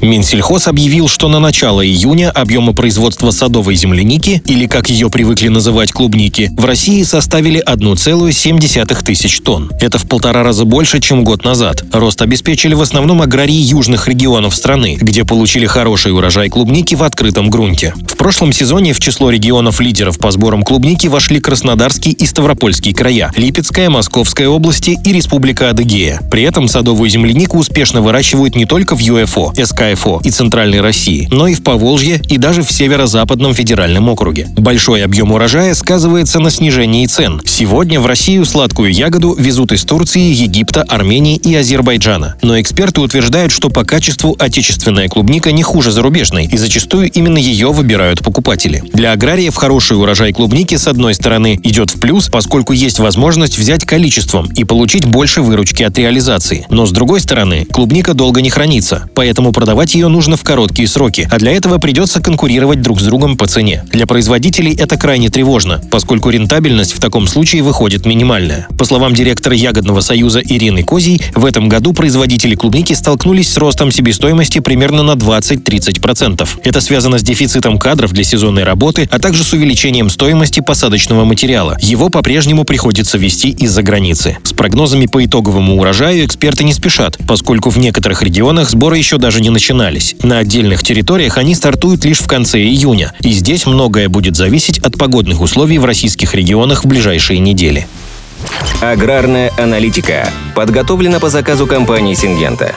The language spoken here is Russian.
Минсельхоз объявил, что на начало июня объемы производства садовой земляники, или как ее привыкли называть клубники, в России составили 1,7 тысяч тонн. Это в полтора раза больше, чем год назад. Рост обеспечили в основном аграрии южных регионов страны, где получили хороший урожай клубники в открытом грунте. В прошлом сезоне в число регионов-лидеров по сборам клубники вошли Краснодарский и Ставропольский края, Липецкая, Московская области и Республика Адыгея. При этом садовую землянику успешно выращивают не только в ЮФО, СК КФО и Центральной России, но и в Поволжье и даже в Северо-Западном федеральном округе. Большой объем урожая сказывается на снижении цен. Сегодня в Россию сладкую ягоду везут из Турции, Египта, Армении и Азербайджана. Но эксперты утверждают, что по качеству отечественная клубника не хуже зарубежной, и зачастую именно ее выбирают покупатели. Для аграриев хороший урожай клубники, с одной стороны, идет в плюс, поскольку есть возможность взять количеством и получить больше выручки от реализации. Но с другой стороны, клубника долго не хранится, поэтому продавать Продавать ее нужно в короткие сроки, а для этого придется конкурировать друг с другом по цене. Для производителей это крайне тревожно, поскольку рентабельность в таком случае выходит минимальная. По словам директора Ягодного союза Ирины Козий, в этом году производители клубники столкнулись с ростом себестоимости примерно на 20-30%. Это связано с дефицитом кадров для сезонной работы, а также с увеличением стоимости посадочного материала. Его по-прежнему приходится вести из-за границы. С прогнозами по итоговому урожаю эксперты не спешат, поскольку в некоторых регионах сборы еще даже не начались начинались. На отдельных территориях они стартуют лишь в конце июня, и здесь многое будет зависеть от погодных условий в российских регионах в ближайшие недели. Аграрная аналитика подготовлена по заказу компании «Сингента».